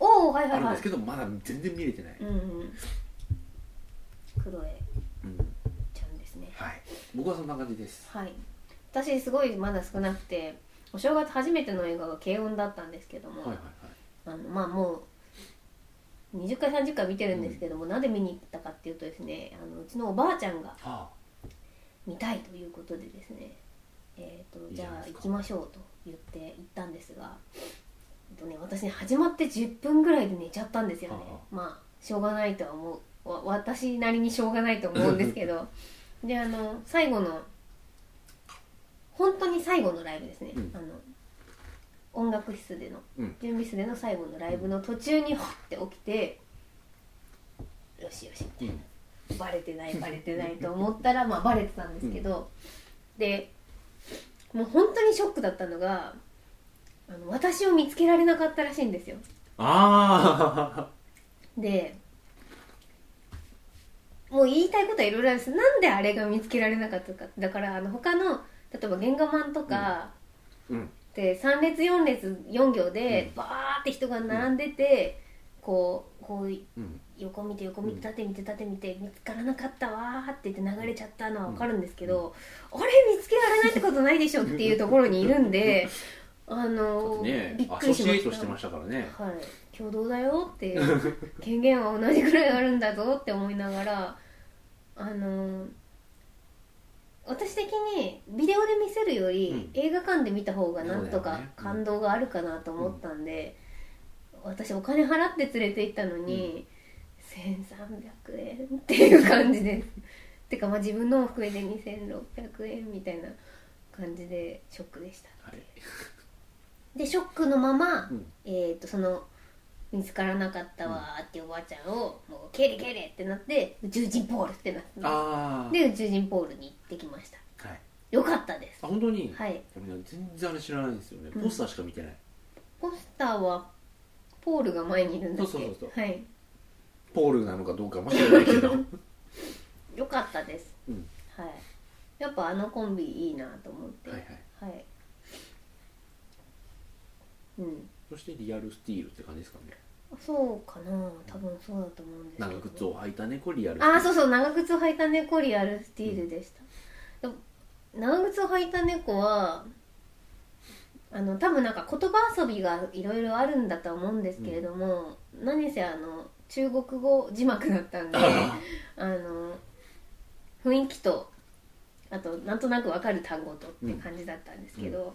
おおはいはいはい。あるんですけど、まだ全然見れてない、うんうん。クロエうん。ちゃんですね。はい。僕はそんな感じです。はい。私すごいまだ少なくてお正月初めての映画が軽音だったんですけども、はいはいあのまあもう20回30回見てるんですけども、なんで見に行ったかっていうとですねあのうちのおばあちゃんがはいは見たいということでですねえー、といいじゃあじゃないですか。行きましょうと言って行ったんですが、とね、私ね始まって10分ぐらいで寝ちゃったんですよね。はまあしょうがないとは思う。わ私なりにしょうがないと思うんですけど。であの最後の本当に最後のライブですね、うん。あの音楽室での、うん。準備室での最後のライブの途中にホッて起きてよしよしみたいな。うん。バレてない [laughs] バレてないと思ったらまあバレてたんですけど、でもう本当にショックだったのがあの私を見つけられなかったらしいんですよ。あでもう言いたいことはいろいろあるんです。なんであれが見つけられなかったか。だからあの他の例えば原画マンとか、あうん。で3列4列4行でうん。バーって人が並んでて、こうこううん。横見て横見て縦見て縦見て見つからなかったわーって言って流れちゃったのは分かるんですけど、あれ見つけられないってことないでしょっていうところにいるんで [laughs] あのねびっくりしましトしてましたからね。た、はい、共同だよっていう [laughs] 権限は同じぐらいあるんだぞって思いながらあの私的にビデオで見せるより、映画館で見た方がなんとか感動があるかなと思ったんで、私お金払って連れて行ったのに、1300円っていう感じで。すてかまあ自分のも含めて2600円みたいな感じでショックでした。はいでショックのまま、うん。えー、とその見つからなかったわーっていうおばあちゃんを「もう蹴れ蹴れ!」ってなって宇宙人ポールってなって。あで宇宙人ポールに行ってきました。あはい。よかったです。あ本当に、はい。俺ね全然あれ知らないんですよね。うん。ポスターしか見てない、ポスターはポールが前にいるんだっけ？そうそうそうそう。はい。ポールなのかどうかも知らないけど。[laughs] よかったです。うん。はい。やっぱあのコンビいいなと思って。はいはい。はいうん。そしてリアルスティールって感じですかね。そうかな。多分そうだと思うんですけど。長靴を履いた猫リアルああそうそう長靴を履いた猫リアルスティールでした、でも長靴を履いた猫はあの多分なんか言葉遊びがいろいろあるんだとは思うんですけれども、何せあの中国語字幕だったんであ [laughs] あの雰囲気とあとなんとなくわかる単語とって感じだったんですけど、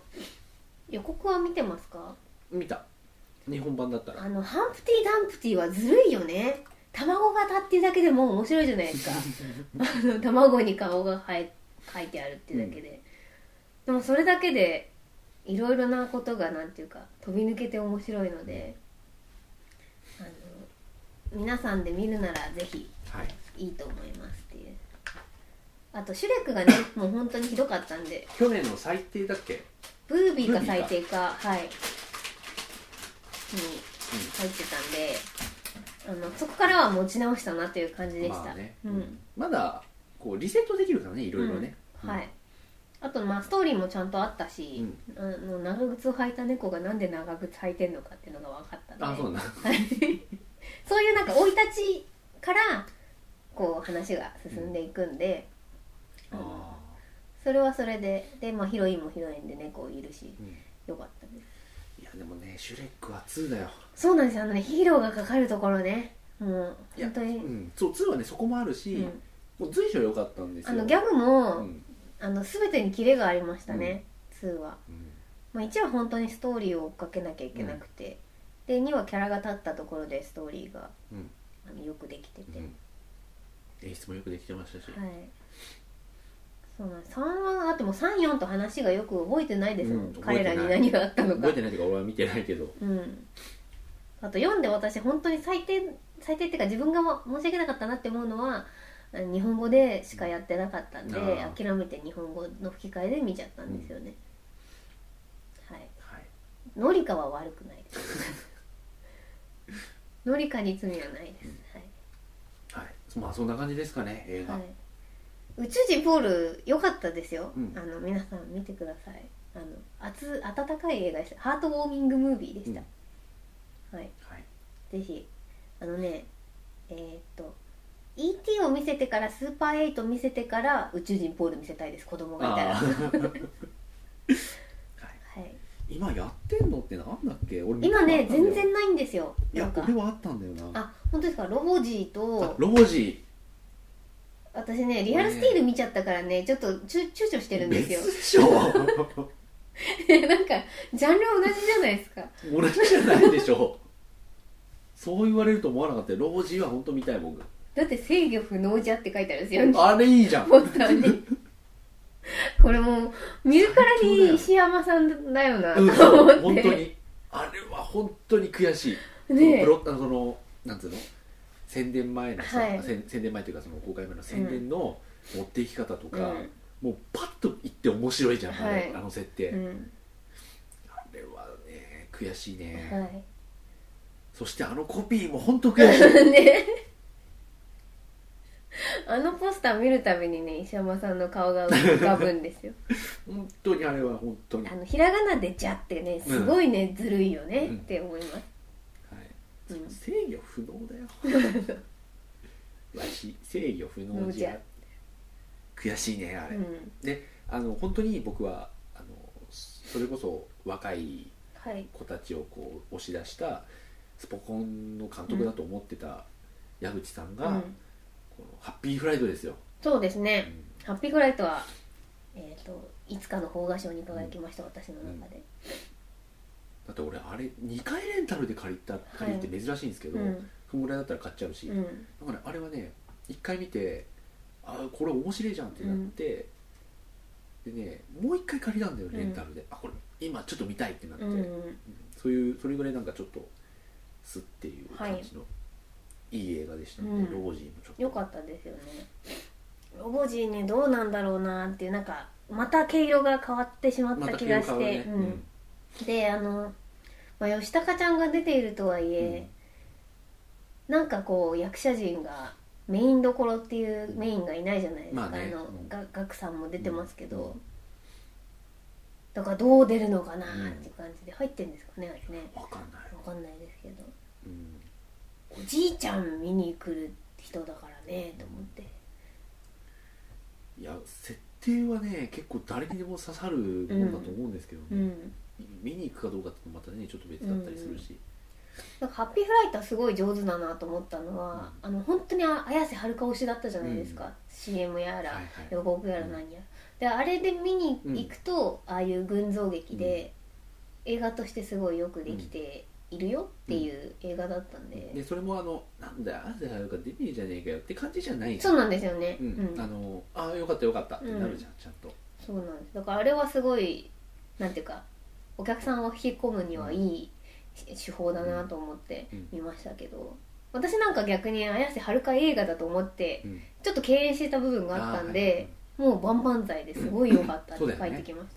予告は見てますか？見た。日本版だったら。あのハンプティ・ダンプティはずるいよね。卵型っていうだけでもう面白いじゃないですか。[laughs] あの卵に顔が描い書いてあるっていうだけで、でもそれだけでいろいろなことがなんていうか飛び抜けて面白いのであの皆さんで見るならぜひはい。いいと思いますっていう。あとシュレックがねもう本当にひどかったんで。去年の最低だっけ？ブービーか。最低か。はいに入ってたんで、あのそこからは持ち直したなという感じでした、まあね、うん。まだこうリセットできるからねいろいろね、はい。あとまあストーリーもちゃんとあったし、あの長靴を履いた猫がなんで長靴履いてんのかっていうのが分かったんで。あそうなん [laughs] そういうなんか生い立ちからこう話が進んでいくんで、あのあそれはそれでで、まあ、ヒロインもヒロインで猫いるしー、うん。よかったですいやでもねシュレックは2だよ。そうなんですよ。あのねヒーローがかかるところね。もう本当に、うん、そう2はねそこもあるし、うん。もう随所良かったんですよ。あのギャグも、うん。あの全てにキレがありましたね、2は、うん。まあ、1は本当にストーリーを追っかけなきゃいけなくて、で2はキャラが立ったところでストーリーがうん。あのよくできてて、うん。演出もよくできてましたし、はいそうなんです3はだってもう34と話がよく覚えてないですもん、うん彼らに何があったのか。覚えてないというか俺は見てないけど。うん。あと読んで私本当に最低最低っていうか自分が申し訳なかったなって思うのはあの日本語でしかやってなかったんであー。諦めて日本語の吹き替えで見ちゃったんですよね、はい。はい。ノリカは悪くないです。[laughs] ノリカに罪はないです、はい。まあそんな感じですかね映画、はい、宇宙人ポール良かったですよ、うん。あの皆さん見てください。あの熱温かい映画でした。ハートウォーミングムービーでした、はい。はい。ぜひあのねえーっと E.T. を見せてからスーパー8見せてから宇宙人ポール見せたいです。子供がいたら。あ [laughs] はい。い、今やってんのってなんだっけ？俺今ね全然ないんですよ。いやなんか。俺はあったんだよな。あ本当ですか？ロボジーあとロボジ私ねリアルスティール見ちゃったからねちょっと躊躊躇してるんですよ。別でしょ。[laughs] なんかジャンル同じじゃないですか。同じじゃないでしょ。そう言われると思わなかったよ。ロボジーは本当見たい僕だって制御不能じゃって書いてあるんですよ。あれいいじゃん。ポスターに。これもう見るからに石山さんだよな。と思って、本当に。あれは本当に悔しい。ねえ。そのプロあのそのなんつうの？宣伝前のさ、はい。宣宣伝前というかその公開前の宣伝の持っていき方とか、うん。もうパッと言って面白いじゃん、はい。あの設定、うん。あれはね悔しいね、はい。そしてあのコピーも本当悔しい。[laughs] ね。あのポスター見るたびにね石山さんの顔が浮かぶんですよ。[laughs] 本当にあれは本当に、はいあのひらがなで「じゃ」ってねすごいね、ずるいよね、うんって思います、うん制御不能だよ。[laughs] わし制御不能じゃ。悔しいねあれ、うん。であの本当に僕はあのそれこそ若いはい。子たちをこう押し出したスポコンの監督だと思ってた矢口さんが、うん。このハッピーフライドですよ、そうですうね、ん。ハッピーフライトは、えー、といつかの邦画賞に輝きました、私の中で、だって俺あれ2回レンタルで借りた借りるって珍しいんですけど、うん。そのぐらいだったら買っちゃうし、うん。だからあれはね1回見てあこれ面白いじゃんってなって、でねもう1回借りたんだよレンタルで、あこれ今ちょっと見たいってなって、うんうんそういうそれぐらいなんかちょっとすっていう感じの、い、い映画でしたので、うん。ロボジーもちょっと。よかったですよね。ロボジーねどうなんだろうなっていうなんかまた毛色が変わってしまった気がして、うん、であの、まあ、吉高ちゃんが出ているとはいえ、なんかこう役者陣がメインどころっていうメインがいないじゃないですか、まあね。のうんがガクさんも出てますけど、うん。だからどう出るのかなっていう感じで入ってるんですかねあれね。わかんない、わかんないですけど。うん。おじいちゃん見に来る人だからねと思って。いや設定はね結構誰にでも刺さるもんだと思うんですけどね、うん見に行くかどうかってまたねちょっと別だったりするし、なんかハッピーフライトはすごい上手だなと思ったのは、あの本当にあ綾瀬はるか推しだったじゃないですか、うん。CM やら、はいはい。予告やら何や。ら、であれで見に行くと、ああいう群像劇で、映画としてすごいよくできているよっていう映画だったんで、でそれもあのなんだよあぜはるか出ねえじゃねえかよって感じじゃないそうなんですよね、ううん。んあのあよかったよかったってなるじゃん、ちゃんと。そうなんです。だからあれはすごいなんていうかお客さんを引き込むにはいい手法だなと思って見ましたけど、私なんか逆に綾瀬はるか映画だと思ってうん。ちょっと敬遠してた部分があったんで、もう万々歳ですごい良かったって書いてきまし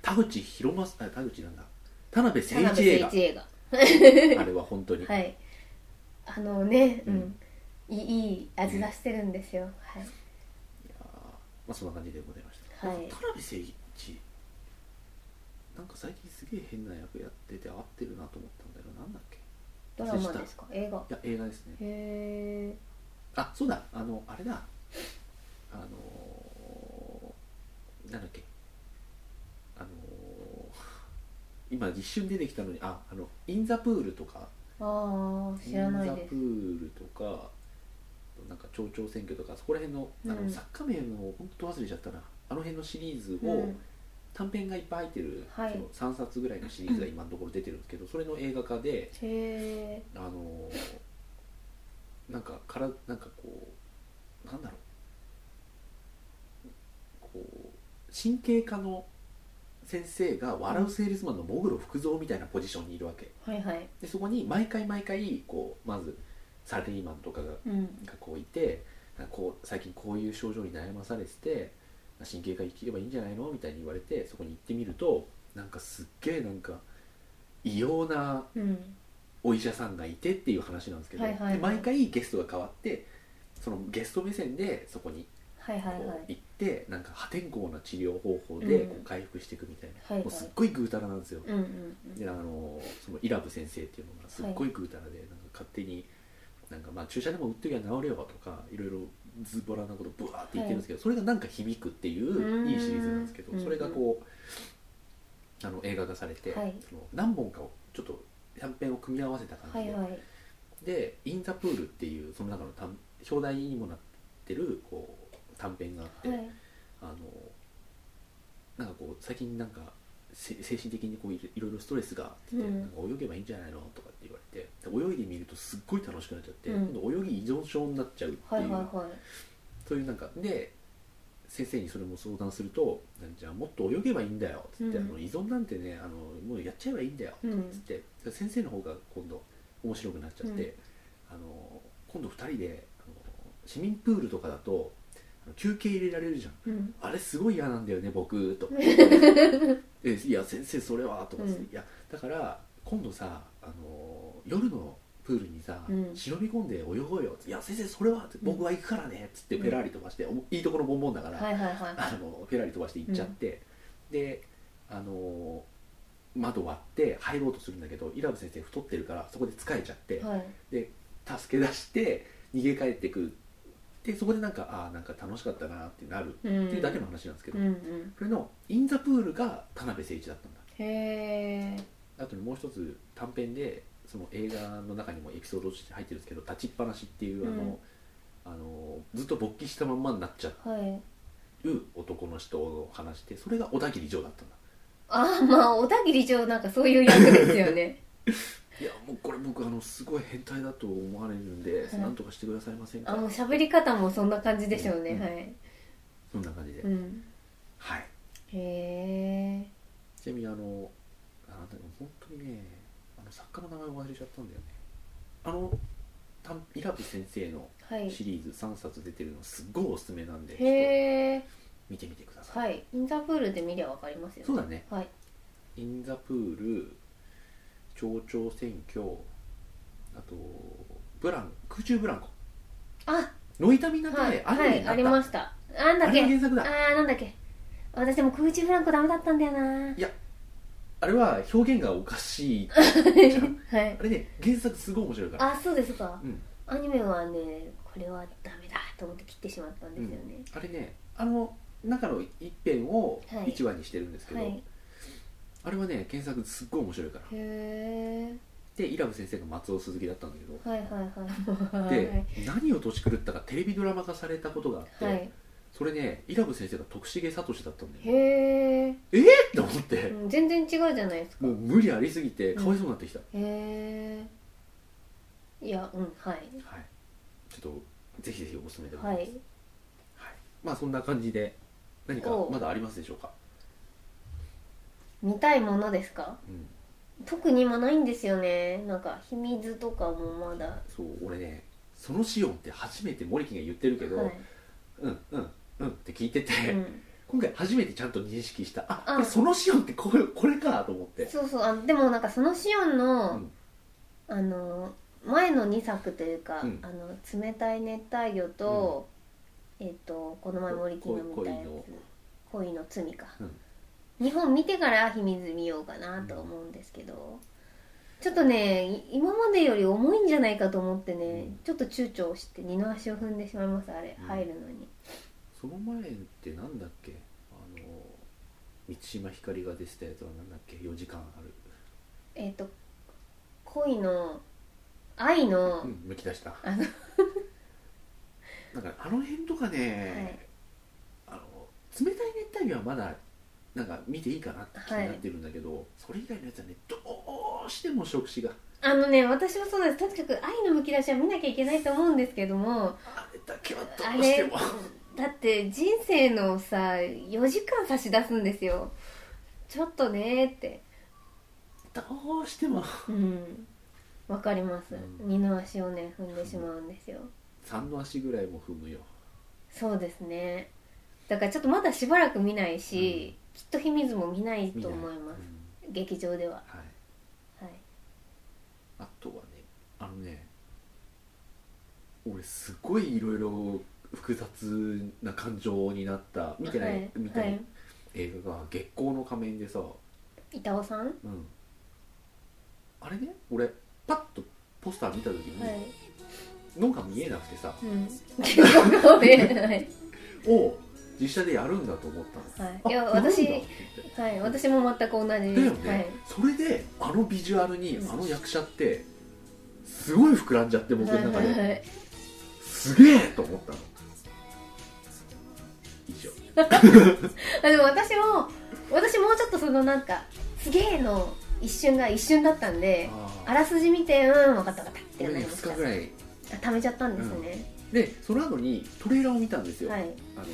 田口博正あ田口なんだ。田辺た、誠一映画。映画。[laughs] あれは本当に、はい。あのねう、うんん。いいいい味出してるんですよ、はい。いやーまあそんな感じでございました、はい。田辺誠一なんか最近すげえ変な役やってて合ってるなと思ったんだけどなんだっけ？ドラマですか？映画。いや映画ですね。へえあそうだ。あのあれだ。あのー、なんだっけ？あのー、今一瞬出てきたのにああのインザプールとか。ああ知らないインザプールとかなんか町長選挙とかそこら辺のあの、うん。作家名も本当忘れちゃったな。あの辺のシリーズを、うん短編がいっぱい入ってる、はい。その3冊ぐらいのシリーズが今のところ出てるんですけどそれの映画化であのーなんかからなんかこうなんだろう。こう神経科の先生が笑うセールスマンのモグロ福蔵みたいなポジションにいるわけ。はいはい。でそこに毎回毎回こうまずサラリーマンとかがうん。がこういてこう最近こういう症状に悩まされてて神経科行けばいいんじゃないの？みたいに言われてそこに行ってみるとなんかすっげえなんか異様なうん。お医者さんがいてっていう話なんですけど、はいはいはい。で毎回ゲストが変わってそのゲスト目線でそこにはいはい行ってなんか破天荒な治療方法でうん。こう回復していくみたいな、はいはい。もうすっごいぐうたらなんですよ、うんうんうん。であのそのイラブ先生っていうのがすっごいぐうたらで、なんか勝手になんかまあ注射でも打っときゃ治るよとかいろいろズボラなことブワーって言ってるんですけど、それがなんか響くっていううん。いいシリーズなんですけうん。どそれがこうあの映画化されて、はい。その何本かをちょっとキャンペーンを組み合わせた感じで、で「イン・ザ・プール」っていうその中の短表題にもなってるこう短編があって、はい。あのなんかこう最近なんかせ精神的にこういろいろストレスがあって、うん。なんか泳げばいいんじゃないのとかって言われてで泳いでみるとすっごい楽しくなっちゃって、うん。今度泳ぎ依存症になっちゃうっていう、はいはいはい。そういうなんかで先生にそれも相談すると「じゃあもっと泳げばいいんだよ」つって、うん。あの依存なんてねあのもうやっちゃえばいいんだよ」うん。つってで先生の方が今度面白くなっちゃって、うん。あの今度2人であの市民プールとかだと休憩入れられるじゃん。うん。あれすごい嫌なんだよね僕と。[laughs] えいや先生それはとかって、うん。いやだから今度さあの夜のプールにさ、うん。忍び込んで泳ごうよいや先生それは僕は行くからねっつってうん。フェラーリ飛ばして、おいいところボンボンだから、はいはいはい。あのフェラーリ飛ばして行っちゃって、であの窓割って入ろうとするんだけどイラブ先生太ってるからそこで疲れちゃって、はい。で助け出して逃げ帰ってくるでそこでなんかああなんか楽しかったなってなるってうんいうだけの話なんですけど、うんうん。それの「イン・ザ・プール」が田辺誠一だったんだ。へえあとにもう一つ短編でその映画の中にもエピソードとして入ってるんですけど「立ちっぱなし」っていうあの、うん。あのずっと勃起したまんまになっちゃはい。う男の人の話でそれが小田切城だったんだ。ああまあ小田切城なんかそういう役ですよね [laughs] すごい変態だと思われるんで、はい。なんとかしてくださいませんか？あもう喋り方もそんな感じでしょうね、うん。はい。そんな感じで、うん。はい。へえちなみにあのあでも本当にねあの作家の名前を忘れちゃったんだよね。あのたんイラブ先生のはい。シリーズ3冊出てるのすっごいおすすめなんで、ちょっへえと見てみてください、はい。インザプールで見りゃわかりますよ。ねそうだね。はい。イン・ザ・プール町長選挙あとブラン空中ブランコ。あノイタミナで、はい、あるはい、ありました。なんだっけ？あれが原作だ。あーなんだっけ？私でも空中フランコダメだったんだよな。あれは表現がおかしい [laughs] はい。あれね原作すごい面白いから。あそうですか。うん。アニメはねこれはダメだと思って切ってしまったんですよね、あれねあの中の一編をはい。1話にしてるんですけど、はい。あれはね原作すっごい面白いから。へえでイラブ先生が松尾鈴木だったんだけど、はいはいはい。で何を年狂ったかテレビドラマ化されたことがあって、はい。それねイラブ先生が徳重聡だったんだよ。へえ、えっって思って、うん、全然違うじゃないですか。もう無理ありすぎてかわいそうになってきた、へえいやうんはい。はい。ちょっとぜひぜひおすすめでござはいます、はい。まあそんな感じで何かおまだありますでしょうか、見たいものですか？うん、特に今ないんですよね。なんか秘密とかもまだ。そう俺ねそのシオンって初めて森木が言ってるけど、はい、うんうんうんって聞いてて、うん、今回初めてちゃんと認識した。ああ。これそのシオンってこれこれかと思って。そうそうあでもなんかそのシオンの、うん。あの前の2作というか「うん。あの冷たい熱帯魚と」えっ、とこの前森木が見たやつ「恋の。罪か」日本見てから秘密見ようかなと思うんですけど、ちょっとねい今までより重いんじゃないかと思ってね、うん。ちょっと躊躇して二の足を踏んでしまいますあれ、うん。入るのに。その前ってなんだっけ？あの満島ひかりが出てたやつはなんだっけ？4時間ある。えっ、と恋の愛の、うんむき出した。あの [laughs] なんかあの辺とかね、あの冷たい熱帯魚はまだなんか見ていいかなって気になってるんだけど、それ以外のやつはねどうしても触手が。あのね私もそうです。とにかく愛のむき出しは見なきゃいけないと思うんですけどもあれだけはどうしても。だって人生のさ4時間差し出すんですよ。ちょっとねーって。どうしても。うん。わかります、うん。二の足をね踏んでしまうんですよ。3の足ぐらいも踏むよ。そうですね。だからちょっとまだしばらく見ないし、きっと秘密も見ないと思います、うん劇場では。はい。あとはねあのね俺すごいいろいろ複雑な感情になった見てない、はい。見てない？はい。映画が「月光の仮面」でさ、板尾さん？はうん、あれね俺パッとポスター見た時に、い。のが見えなくてさ。うん。[laughs] [laughs] を実写でやるんだと思ったの。はい。あいや私はい私も全く同じ。だよね、はい。それであのビジュアルにうん。あの役者ってすごい膨らんじゃって僕の中で、はいはい。はいすげえと思ったの。以上。[laughs] あでも私も私もうちょっとそのなんかすげえの一瞬が一瞬だったんでああらすじ見てうん分かった分かったってな2りました。日ぐらい。あ貯めちゃったんですね、でその後にトレーラーを見たんですよ、はい。あの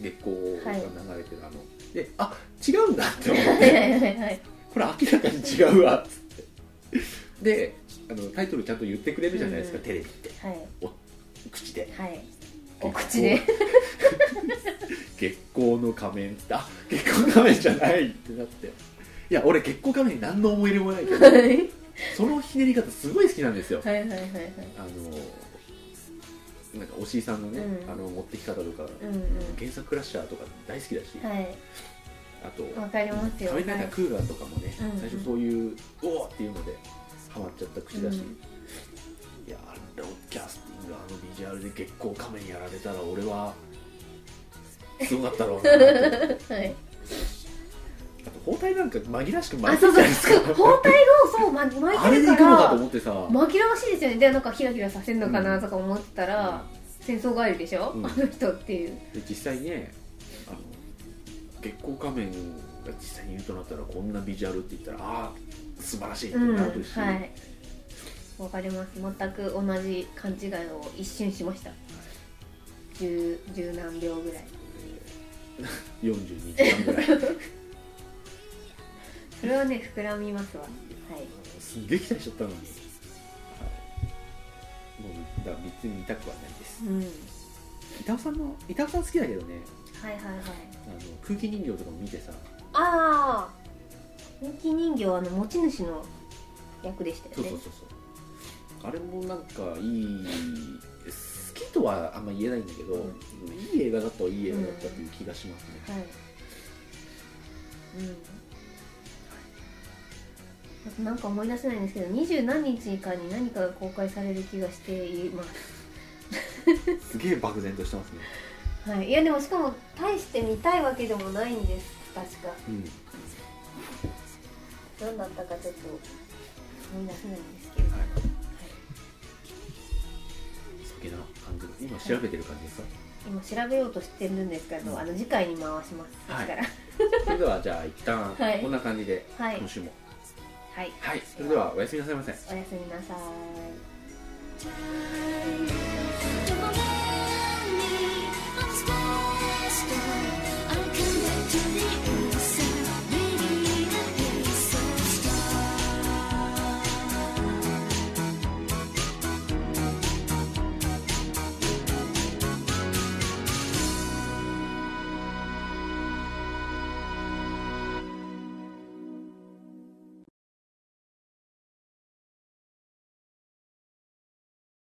月光がはい流れてるあの、であ違うんだって思っはいてはいはいはい。これ明らかに違うわっつって。であのタイトルちゃんと言ってくれるじゃないですか、うんテレビって。はい。口で。はい。お口で。[laughs] 月光の仮面って。あ月光仮面じゃないってなって。いや俺月光仮面に何の思い入れもないけど。はい。はいそのひねり方すごい好きなんですよ。はいはいはい。あのなんか押井さんのね、うん。あの持ってき方とか、うん原作クラッシャーとか大好きだし、うんはい。あとわかりますよ。仮面ライダークーガーとかもね、うん最初そういうおおっていうのでハマっちゃった口だし、うんいやあのキャスティングあのビジュアルで月光仮面やられたら俺はすごかったろうなと [laughs] はい包帯なんか紛らわしく巻あいてそうそうるじゃないですか。包帯をそう巻巻あれでいてるか行くのかとら思ってさ、紛らわしいですよね。でなんかキラキラさせるのかうなん。とか思ってたら、戦争帰りでしょ、うん。あの人っていう。で実際ねあの月光仮面が実際にいるとなったらこんなビジュアルって言ったらああ素晴らしいってうんなるし、はい。わかります。全く同じ勘違いを一瞬しました。十十何秒ぐらい。[laughs] 42時間ぐらいそれはね膨らみますわ。はい。すんげえ期待しちゃったのに、はい、もうだから別に見たくはないです。うん。板尾さんの板尾さん好きだけどね。はいはいはい。あの空気人形とかも見てさ。ああ人気人形はあの持ち主の役でしたよね。そうそうそうそう。あれもなんかいい好きとはあんま言えないんだけど、うん。いい映画だったはいい映画だったっていう気がしますね、はい。うんなんか思い出せないんですけど二十何日かに何かが公開される気がしています。すげえ漠然としてますね。はい、いやでもしかも大して見たいわけでもないんです確か。うん。何だったかちょっと思い出せないんですけど、はい。はい。今調べてる感じですか、今調べようとしてるんですけど、あの次回に回します。そはい。それではじゃあ一旦はい。こんな感じではい。今週もはい。はい、それではおやすみなさいませ。おやすみなさい